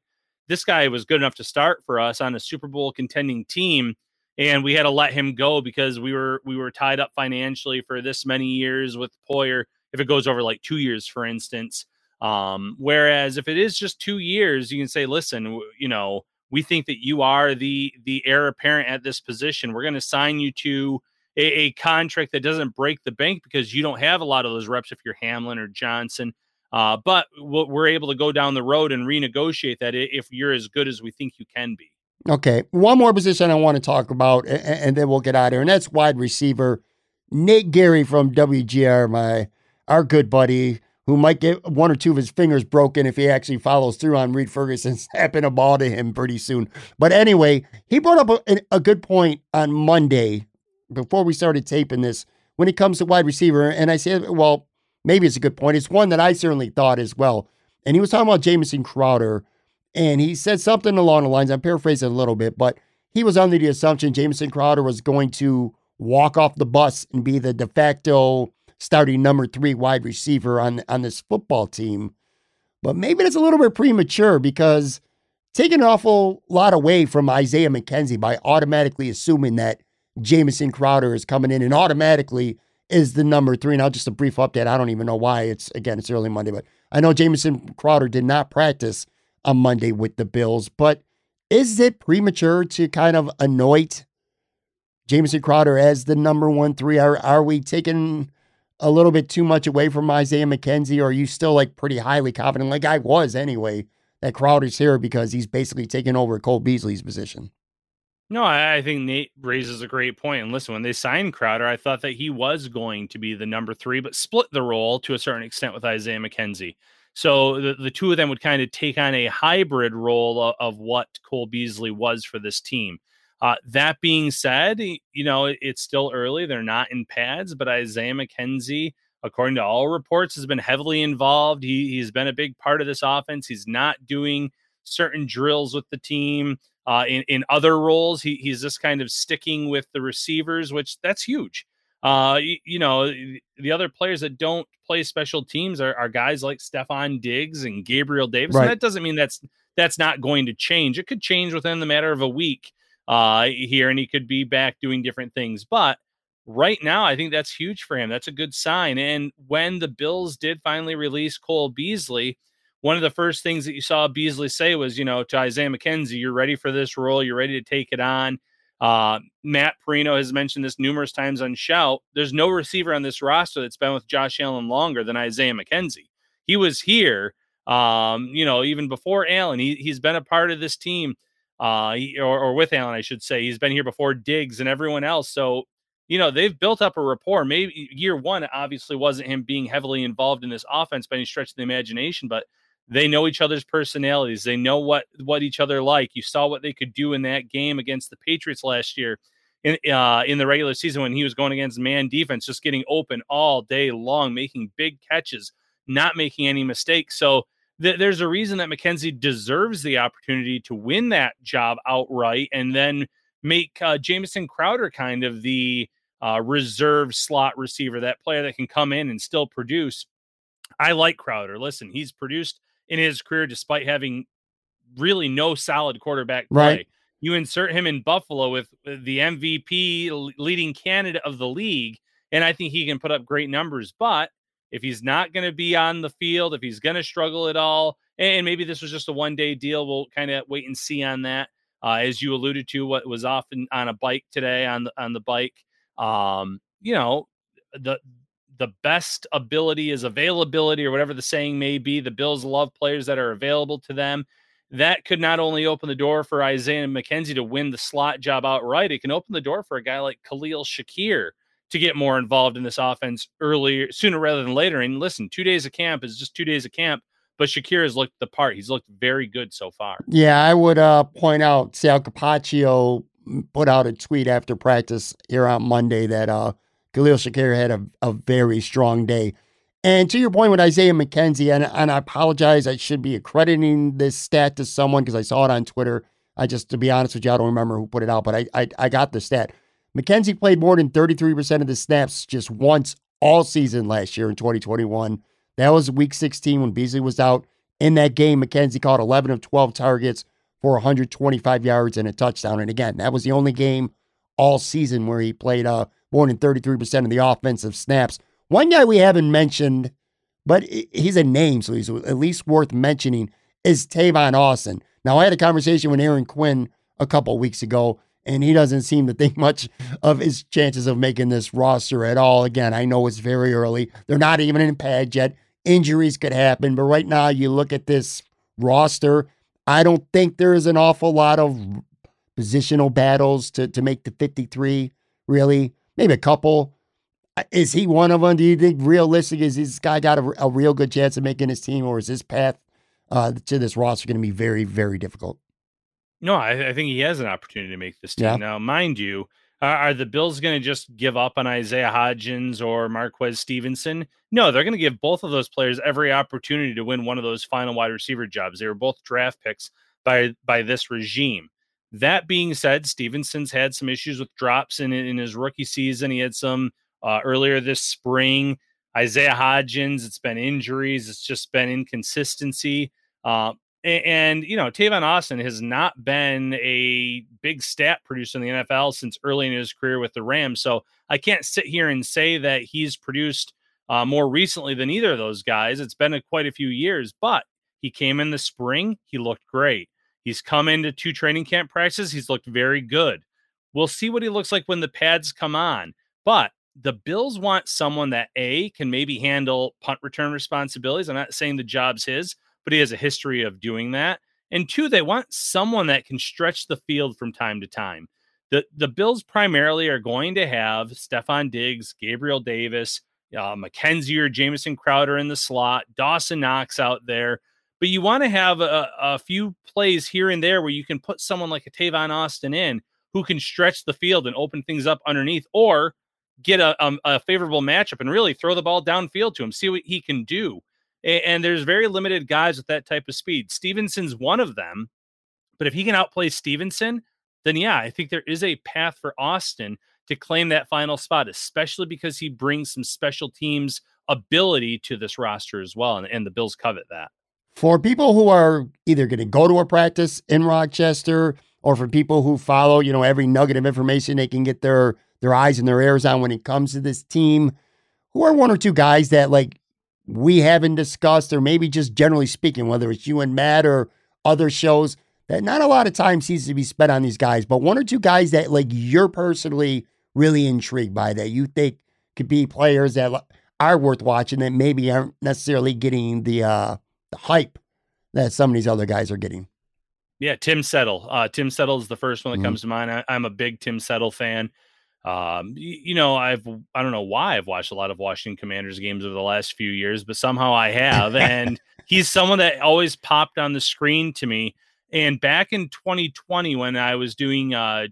S3: this guy was good enough to start for us on a Super Bowl contending team and we had to let him go because we were we were tied up financially for this many years with Poyer. If it goes over like two years, for instance, um, whereas if it is just two years, you can say, listen, you know, we think that you are the the heir apparent at this position. We're going to sign you to a, a, contract that doesn't break the bank because you don't have a lot of those reps if you're Hamlin or Johnson. Uh, but we're able to go down the road and renegotiate that if you're as good as we think you can be.
S2: Okay, one more position I want to talk about, and, then we'll get out of here, and that's wide receiver. Nate Geary from WGR, my our good buddy, who might get one or two of his fingers broken if he actually follows through on Reid Ferguson snapping a ball to him pretty soon. But anyway, he brought up a, a good point on Monday before we started taping this when it comes to wide receiver, and I said, well, maybe it's a good point. It's one that I certainly thought as well. And he was talking about Jamison Crowder and he said something along the lines, I'm paraphrasing a little bit, but he was under the assumption Jamison Crowder was going to walk off the bus and be the de facto starting number three wide receiver on, on this football team. But maybe that's a little bit premature because taking an awful lot away from Isaiah McKenzie by automatically assuming that Jamison Crowder is coming in and automatically is the number three. Now, just a brief update. I don't even know why. It's again, it's early Monday, but I know Jamison Crowder did not practice on Monday with the Bills. But is it premature to kind of anoint Jamison Crowder as the number one three? Are are we taking a little bit too much away from Isaiah McKenzie, or are you still like pretty highly confident, like I was anyway, that Crowder's here because he's basically taking over Cole Beasley's position?
S3: No, I, think Nate raises a great point. And listen, when they signed Crowder, I thought that he was going to be the number three, but split the role to a certain extent with Isaiah McKenzie. So the, the two of them would kind of take on a hybrid role of, of what Cole Beasley was for this team. Uh, that being said, you know, it, it's still early. They're not in pads, but Isaiah McKenzie, according to all reports, has been heavily involved. He, he's been a big part of this offense. He's not doing certain drills with the team. Uh, in in other roles, he, he's just kind of sticking with the receivers, which that's huge. Uh, you, you, know, the other players that don't play special teams are, are guys like Stefon Diggs and Gabriel Davis. Right. And that doesn't mean that's that's not going to change. It could change within the matter of a week uh, here, and he could be back doing different things. But right now, I think that's huge for him. That's a good sign. And when the Bills did finally release Cole Beasley, one of the first things that you saw Beasley say was, you know, to Isaiah McKenzie, you're ready for this role. You're ready to take it on. Uh, Matt Parrino has mentioned this numerous times on Shout. There's no receiver on this roster that's been with Josh Allen longer than Isaiah McKenzie. He was here, um, you know, even before Allen. He, he's been a part of this team, uh, he, or, or with Allen, I should say. He's been here before Diggs and everyone else. So, you know, they've built up a rapport. Maybe year one obviously wasn't him being heavily involved in this offense by any stretch of the imagination, but they know each other's personalities. They know what what each other like. You saw what they could do in that game against the Patriots last year in uh, in the regular season when he was going against man defense, just getting open all day long, making big catches, not making any mistakes. So th- there's a reason that McKenzie deserves the opportunity to win that job outright, and then make uh, Jamison Crowder kind of the uh, reserve slot receiver, that player that can come in and still produce. I like Crowder. Listen, he's produced in his career, despite having really no solid quarterback play. Right. You insert him in Buffalo with the MVP leading candidate of the league, and I think he can put up great numbers. But if he's not going to be on the field, if he's going to struggle at all, and maybe this was just a one day deal, we'll kind of wait and see on that. Uh, as you alluded to, what was often on a bike today on the on the bike, um, you know, the the best ability is availability or whatever the saying may be. The Bills love players that are available to them. That could not only open the door for Isaiah McKenzie to win the slot job outright, it can open the door for a guy like Khalil Shakir to get more involved in this offense earlier, sooner rather than later. And listen, two days of camp is just two days of camp, but Shakir has looked the part. He's looked very good so far.
S2: Yeah, I would uh, point out Sal Capaccio put out a tweet after practice here on Monday that uh, Khalil Shakir had a, a very strong day. And to your point with Isaiah McKenzie, and, and I apologize, I should be accrediting this stat to someone because I saw it on Twitter. I just, to be honest with you, I don't remember who put it out, but I, I, I got the stat. McKenzie played more than 33% of the snaps just once all season last year in 2021. That was week 16 when Beasley was out. In that game, McKenzie caught 11 of 12 targets for 125 yards and a touchdown. And again, that was the only game all season where he played uh, more than 33% of the offensive snaps. One guy we haven't mentioned, but he's a name, so he's at least worth mentioning, is Tavon Austin. Now, I had a conversation with Aaron Quinn a couple weeks ago, and he doesn't seem to think much of his chances of making this roster at all. Again, I know it's very early. They're not even in pad yet. Injuries could happen, but right now you look at this roster, I don't think there is an awful lot of positional battles to, to make the 53, really maybe a couple. Uh, is he one of them? Do you think realistic is this guy got a, a real good chance of making his team, or is his path uh, to this roster going to be very, very difficult?
S3: No, I, I, think he has an opportunity to make this team. Yeah. Now, mind you, are, are the Bills going to just give up on Isaiah Hodgins or Marquez Stevenson? No, they're going to give both of those players every opportunity to win one of those final wide receiver jobs. They were both draft picks by by this regime. That being said, Stevenson's had some issues with drops in in his rookie season. He had some uh, earlier this spring. Isaiah Hodgins, it's been injuries. It's just been inconsistency. Uh, And, you know, Tavon Austin has not been a big stat producer in the NFL since early in his career with the Rams. So I can't sit here and say that he's produced uh, more recently than either of those guys. It's been a, quite a few years, but he came in the spring. He looked great. He's come into two training camp practices. He's looked very good. We'll see what he looks like when the pads come on. But the Bills want someone that A can maybe handle punt return responsibilities. I'm not saying the job's his, but he has a history of doing that. And two, they want someone that can stretch the field from time to time. The the Bills primarily are going to have Stefon Diggs, Gabriel Davis, uh, McKenzie or Jamison Crowder in the slot, Dawson Knox out there. But you want to have a, a few plays here and there where you can put someone like a Tavon Austin in who can stretch the field and open things up underneath, or get a, a, um, a favorable matchup and really throw the ball downfield to him, see what he can do. And, and there's very limited guys with that type of speed. Stevenson's one of them, but if he can outplay Stevenson, then yeah, I think there is a path for Austin to claim that final spot, especially because he brings some special teams ability to this roster as well. And, and the Bills covet that.
S2: For people who are either going to go to a practice in Rochester or for people who follow, you know, every nugget of information they can get their their eyes and their ears on when it comes to this team, who are one or two guys that like we haven't discussed, or maybe just generally speaking, whether it's you and Matt or other shows, that not a lot of time seems to be spent on these guys, but one or two guys that like you're personally really intrigued by that you think could be players that are worth watching that maybe aren't necessarily getting the uh the hype that some of these other guys are getting.
S3: Yeah, Tim Settle. Uh, Tim Settle is the first one that mm-hmm. comes to mind. I, am a big Tim Settle fan. Um, you, you, know, I've I don't know why I've watched a lot of Washington Commanders games over the last few years, but somehow I have. and he's someone that always popped on the screen to me. And back in 2020, when I was doing uh,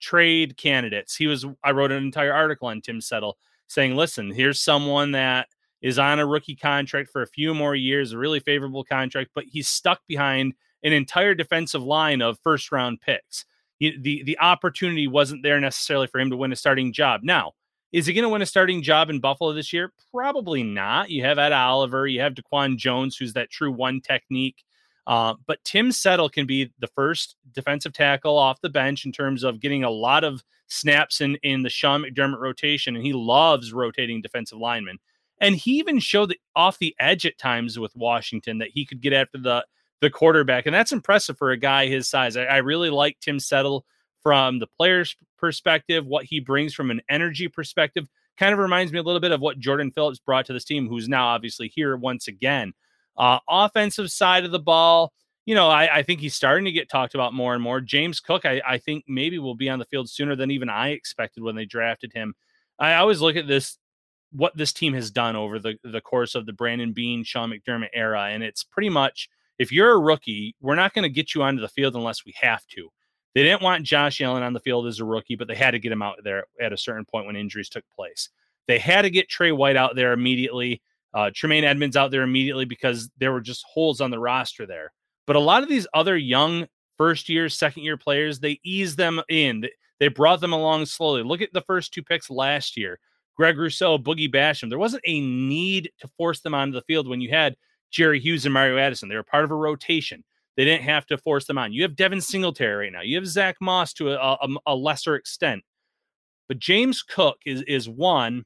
S3: trade candidates, he was I wrote an entire article on Tim Settle saying, "Listen, here's someone that is on a rookie contract for a few more years, a really favorable contract, but he's stuck behind an entire defensive line of first round picks." the the opportunity wasn't there necessarily for him to win a starting job. Now, is he going to win a starting job in Buffalo this year? Probably not. You have Ed Oliver, you have Daquan Jones, who's that true one technique. Uh, but Tim Settle can be the first defensive tackle off the bench in terms of getting a lot of snaps in in the Sean McDermott rotation, and he loves rotating defensive linemen. And he even showed off the edge at times with Washington that he could get after the the quarterback. And that's impressive for a guy his size. I, I really like Tim Settle from the player's perspective, what he brings from an energy perspective. Kind of reminds me a little bit of what Jordan Phillips brought to this team, who's now obviously here once again. Uh, offensive side of the ball, you know, I, I, think he's starting to get talked about more and more. James Cook, I, I, think maybe will be on the field sooner than even I expected when they drafted him. I always look at this, what this team has done over the, the course of the Brandon Beane, Sean McDermott era, and it's pretty much if you're a rookie, we're not going to get you onto the field unless we have to. They didn't want Josh Allen on the field as a rookie, but they had to get him out there at a certain point when injuries took place. They had to get Tre White out there immediately, uh, Tremaine Edmunds out there immediately because there were just holes on the roster there. But a lot of these other young first year, second year players, they ease them in. They brought them along slowly. Look at the first two picks last year Greg Rousseau, Boogie Basham. There wasn't a need to force them onto the field when you had Jerry Hughes and Mario Addison. They were part of a rotation. They didn't have to force them on. You have Devin Singletary right now. You have Zach Moss to a, a, um, a lesser extent. But James Cook is is one,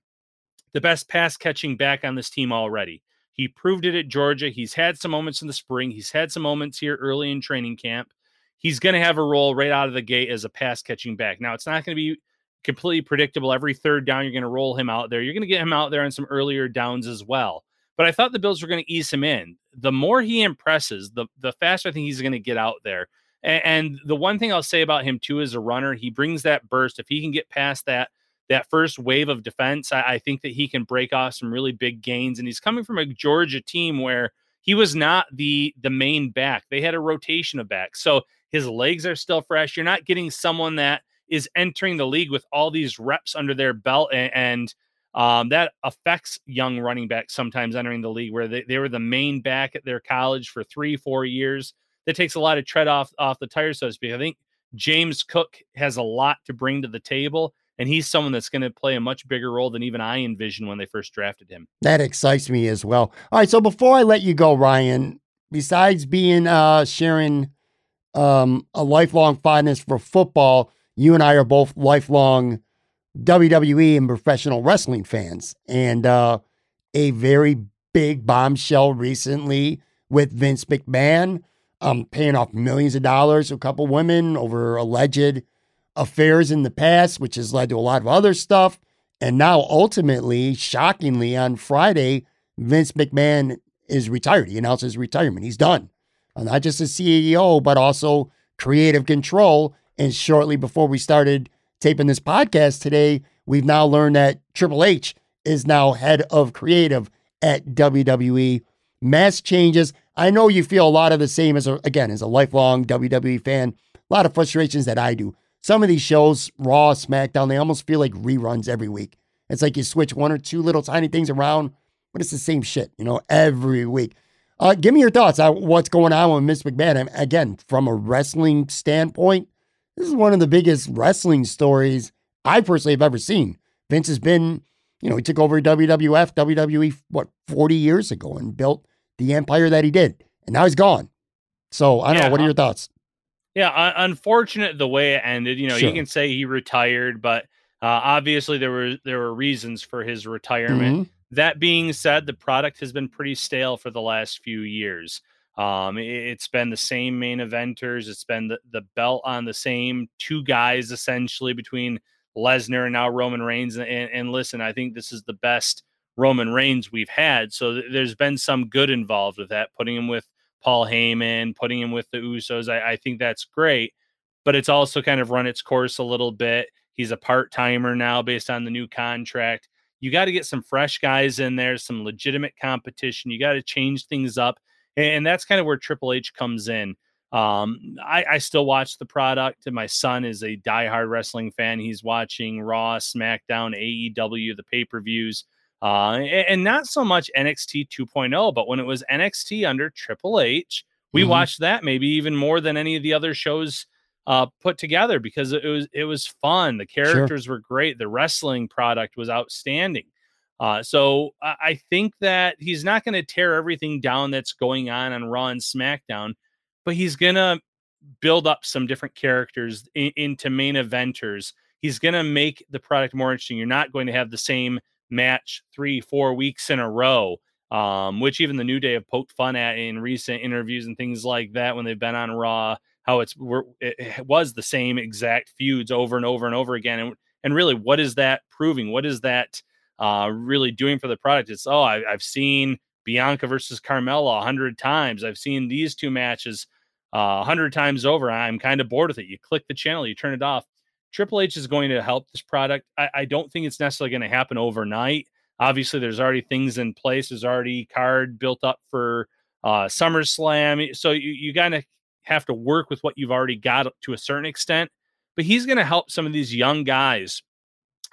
S3: the best pass catching back on this team already. He proved it at Georgia. He's had some moments in the spring. He's had some moments here early in training camp. He's going to have a role right out of the gate as a pass catching back. Now, it's not going to be completely predictable. Every third down, you're going to roll him out there. You're going to get him out there on some earlier downs as well. But I thought the Bills were going to ease him in. The more he impresses, the the faster I think he's going to get out there. And, and the one thing I'll say about him too as a runner, he brings that burst. If he can get past that that first wave of defense, I, I think that he can break off some really big gains. And he's coming from a Georgia team where he was not the the main back. They had a rotation of backs. So his legs are still fresh. You're not getting someone that is entering the league with all these reps under their belt and, and um, that affects young running backs sometimes entering the league where they, they were the main back at their college for three, four years. That takes a lot of tread off off the tires, so to speak. I think James Cook has a lot to bring to the table, and he's someone that's going to play a much bigger role than even I envisioned when they first drafted him.
S2: That excites me as well. All right, so before I let you go, Ryan, besides being uh, sharing um, a lifelong fondness for football, you and I are both lifelong WWE and professional wrestling fans. And uh, a very big bombshell recently with Vince McMahon um, paying off millions of dollars to a couple women over alleged affairs in the past, which has led to a lot of other stuff. And now, ultimately, shockingly, on Friday, Vince McMahon is retired. He announced his retirement. He's done. Uh, not just as CEO, but also creative control. And shortly before we started taping this podcast today, we've now learned that Triple H is now head of creative at WWE. Mass changes. I know you feel a lot of the same as a, again as a lifelong WWE fan. A lot of frustrations that I do. Some of these shows, Raw, SmackDown, they almost feel like reruns every week. It's like you switch one or two little tiny things around, but it's the same shit, you know, every week. Uh, give me your thoughts on what's going on with Miss McMahon. Again, from a wrestling standpoint, this is one of the biggest wrestling stories I personally have ever seen. Vince has been, you know, he took over WWF, WWE, what, 40 years ago and built the empire that he did. And now he's gone. So I don't yeah, know. What are your thoughts?
S3: Yeah, unfortunate the way it ended. You know, sure. you can say he retired, but uh, obviously there were there were reasons for his retirement. Mm-hmm. That being said, the product has been pretty stale for the last few years. Um, it, has been the same main eventers. It's been the, the belt on the same two guys essentially between Lesnar and now Roman Reigns. And, and, listen, I think this is the best Roman Reigns we've had. So th- there's been some good involved with that, putting him with Paul Heyman, putting him with the Usos. I, I think that's great, but it's also kind of run its course a little bit. He's a part timer now based on the new contract. You got to get some fresh guys in there, some legitimate competition. You got to change things up. And that's kind of where Triple H comes in. Um, I, I, still watch the product. My son is a diehard wrestling fan. He's watching Raw, SmackDown, AEW, the pay per views uh, and not so much NXT 2.0, but when it was NXT under Triple H, we mm-hmm. watched that maybe even more than any of the other shows uh, put together because it was it was fun. The characters sure. were great. The wrestling product was outstanding. Uh, so I think that he's not going to tear everything down that's going on on Raw and SmackDown, but he's going to build up some different characters in, into main eventers. He's going to make the product more interesting. You're not going to have the same match three, four weeks in a row, um, which even the New Day have poked fun at in recent interviews and things like that when they've been on Raw. How it's it was the same exact feuds over and over and over again, and and really, what is that proving? What is that uh, really doing for the product? It's oh, I, I've seen Bianca versus Carmella a hundred times. I've seen these two matches uh, a uh, hundred times over. I'm kind of bored with it. You click the channel, you turn it off. Triple H is going to help this product. I, I don't think it's necessarily going to happen overnight. Obviously, there's already things in place. There's already card built up for uh, SummerSlam. So you, you kind of have to work with what you've already got to a certain extent. But he's going to help some of these young guys.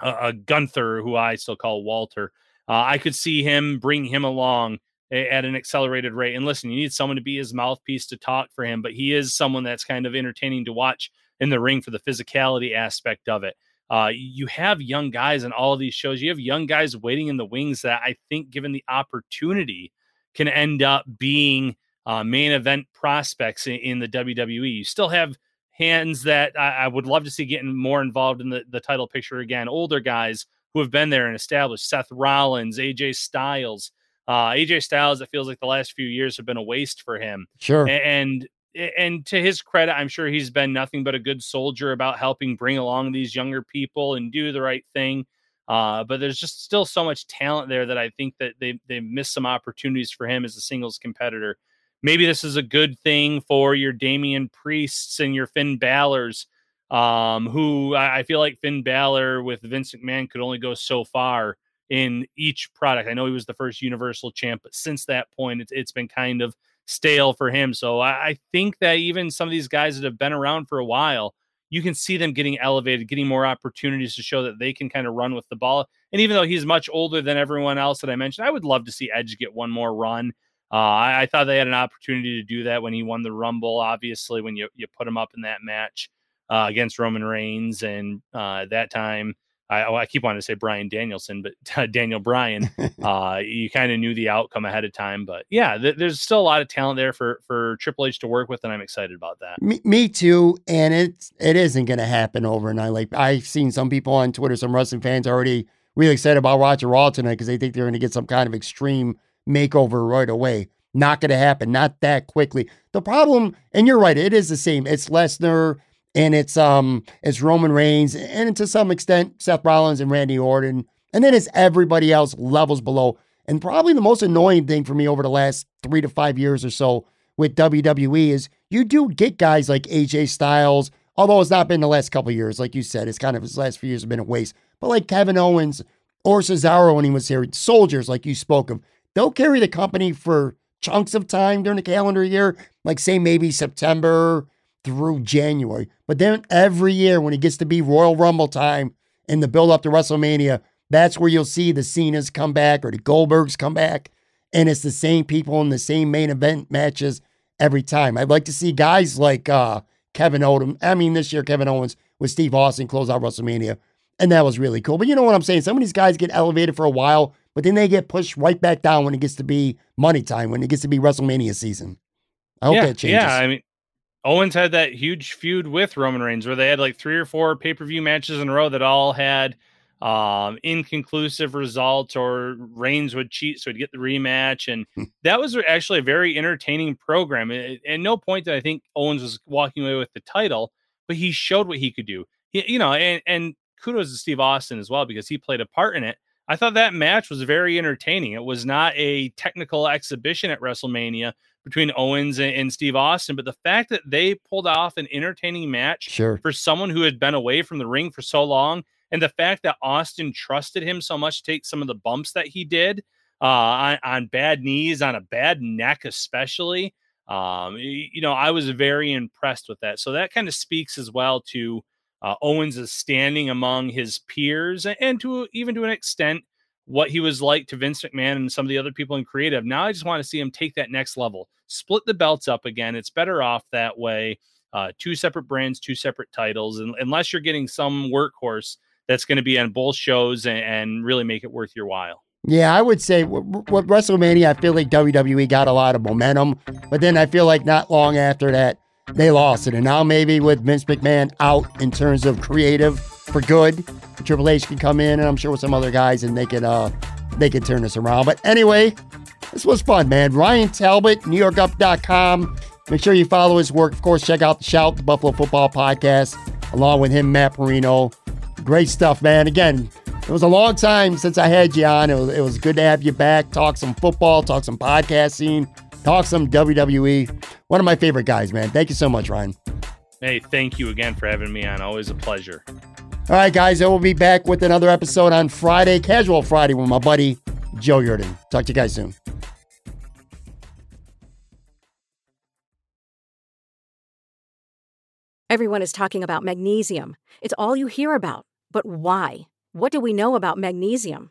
S3: Uh, Gunther, who I still call Walter, uh, I could see him bring him along at an accelerated rate. And listen, you need someone to be his mouthpiece to talk for him, but he is someone that's kind of entertaining to watch in the ring for the physicality aspect of it. Uh, you have young guys in all of these shows. You have young guys waiting in the wings that I think, given the opportunity, can end up being uh, main event prospects in, in, the WWE. You still have hands that I, I, would love to see getting more involved in the, the title picture again. Older guys who have been there and established Seth Rollins, AJ Styles. Uh, AJ Styles, it feels like the last few years have been a waste for him.
S2: Sure.
S3: And and to his credit, I'm sure he's been nothing but a good soldier about helping bring along these younger people and do the right thing. Uh, but there's just still so much talent there that I think that they they missed some opportunities for him as a singles competitor. Maybe this is a good thing for your Damian Priests and your Finn Balor's, um, who I, feel like Finn Balor with Vince McMahon could only go so far in each product. I know he was the first Universal champ, but since that point, it's, it's been kind of stale for him. So I, I think that even some of these guys that have been around for a while, you can see them getting elevated, getting more opportunities to show that they can kind of run with the ball. And even though he's much older than everyone else that I mentioned, I would love to see Edge get one more run. Uh, I, I, thought they had an opportunity to do that when he won the Rumble. Obviously, when you you put him up in that match uh, against Roman Reigns, and uh, that time I, oh, I keep wanting to say Bryan Danielson, but uh, Daniel Bryan, uh, you kind of knew the outcome ahead of time. But yeah, th- there's still a lot of talent there for for Triple H to work with, and I'm excited about that.
S2: Me, me too. And it it isn't going to happen overnight. Like I've seen some people on Twitter, some wrestling fans already really excited about watching Raw tonight because they think they're going to get some kind of extreme makeover right away. Not going to happen. Not that quickly. The problem, and you're right, it is the same. It's Lesnar and it's um it's Roman Reigns and to some extent Seth Rollins and Randy Orton, and then it's everybody else levels below. And probably the most annoying thing for me over the last three to five years or so with WWE is you do get guys like AJ Styles, although it's not been the last couple years, like you said, it's kind of his last few years have been a waste. But like Kevin Owens or Cesaro when he was here, soldiers like you spoke of, they'll carry the company for chunks of time during the calendar year, like say maybe September through January. But then every year when it gets to be Royal Rumble time and the build up to WrestleMania, that's where you'll see the Cenas come back or the Goldbergs come back. And it's the same people in the same main event matches every time. I'd like to see guys like uh, Kevin Odom. I mean, this year, Kevin Owens with Steve Austin close out WrestleMania. And that was really cool. But you know what I'm saying? Some of these guys get elevated for a while, but then they get pushed right back down when it gets to be money time, when it gets to be WrestleMania season. I hope
S3: yeah,
S2: that changes.
S3: Yeah, I mean, Owens had that huge feud with Roman Reigns where they had like three or four pay per view matches in a row that all had um, inconclusive results or Reigns would cheat so he'd get the rematch. And hmm. that was actually a very entertaining program. At no point did I think Owens was walking away with the title, but he showed what he could do. He, you know, and, and kudos to Steve Austin as well because he played a part in it. I thought that match was very entertaining. It was not a technical exhibition at WrestleMania between Owens and, Steve Austin, but the fact that they pulled off an entertaining match
S2: sure.
S3: for someone who had been away from the ring for so long, and the fact that Austin trusted him so much to take some of the bumps that he did uh, on, on bad knees, on a bad neck, especially. Um, you know, I was very impressed with that. So that kind of speaks as well to uh, Owens' is standing among his peers and to even to an extent what he was like to Vince McMahon and some of the other people in creative. Now I just want to see him take that next level, split the belts up again. It's better off that way. Uh, two separate brands, two separate titles, and unless you're getting some workhorse that's going to be on both shows and, and, really make it worth your while.
S2: Yeah, I would say with WrestleMania, I feel like WWE got a lot of momentum, but then I feel like not long after that, they lost it. And now maybe with Vince McMahon out in terms of creative for good, Triple H can come in, and I'm sure with some other guys, and they can uh they can turn this around. But anyway, this was fun, man. Ryan Talbot, NewYorkUp.com. Make sure you follow his work. Of course, check out the Shout, the Buffalo Football Podcast, along with him, Matt Parrino. Great stuff, man. Again, it was a long time since I had you on. It was, it was good to have you back. Talk some football, talk some podcasting, talk some WWE. One of my favorite guys, man. Thank you so much, Ryan.
S3: Hey, thank you again for having me on. Always a pleasure.
S2: All right, guys, I will be back with another episode on Friday, Casual Friday, with my buddy Joe Yerdon. Talk to you guys soon.
S4: Everyone is talking about magnesium. It's all you hear about. But why? What do we know about magnesium?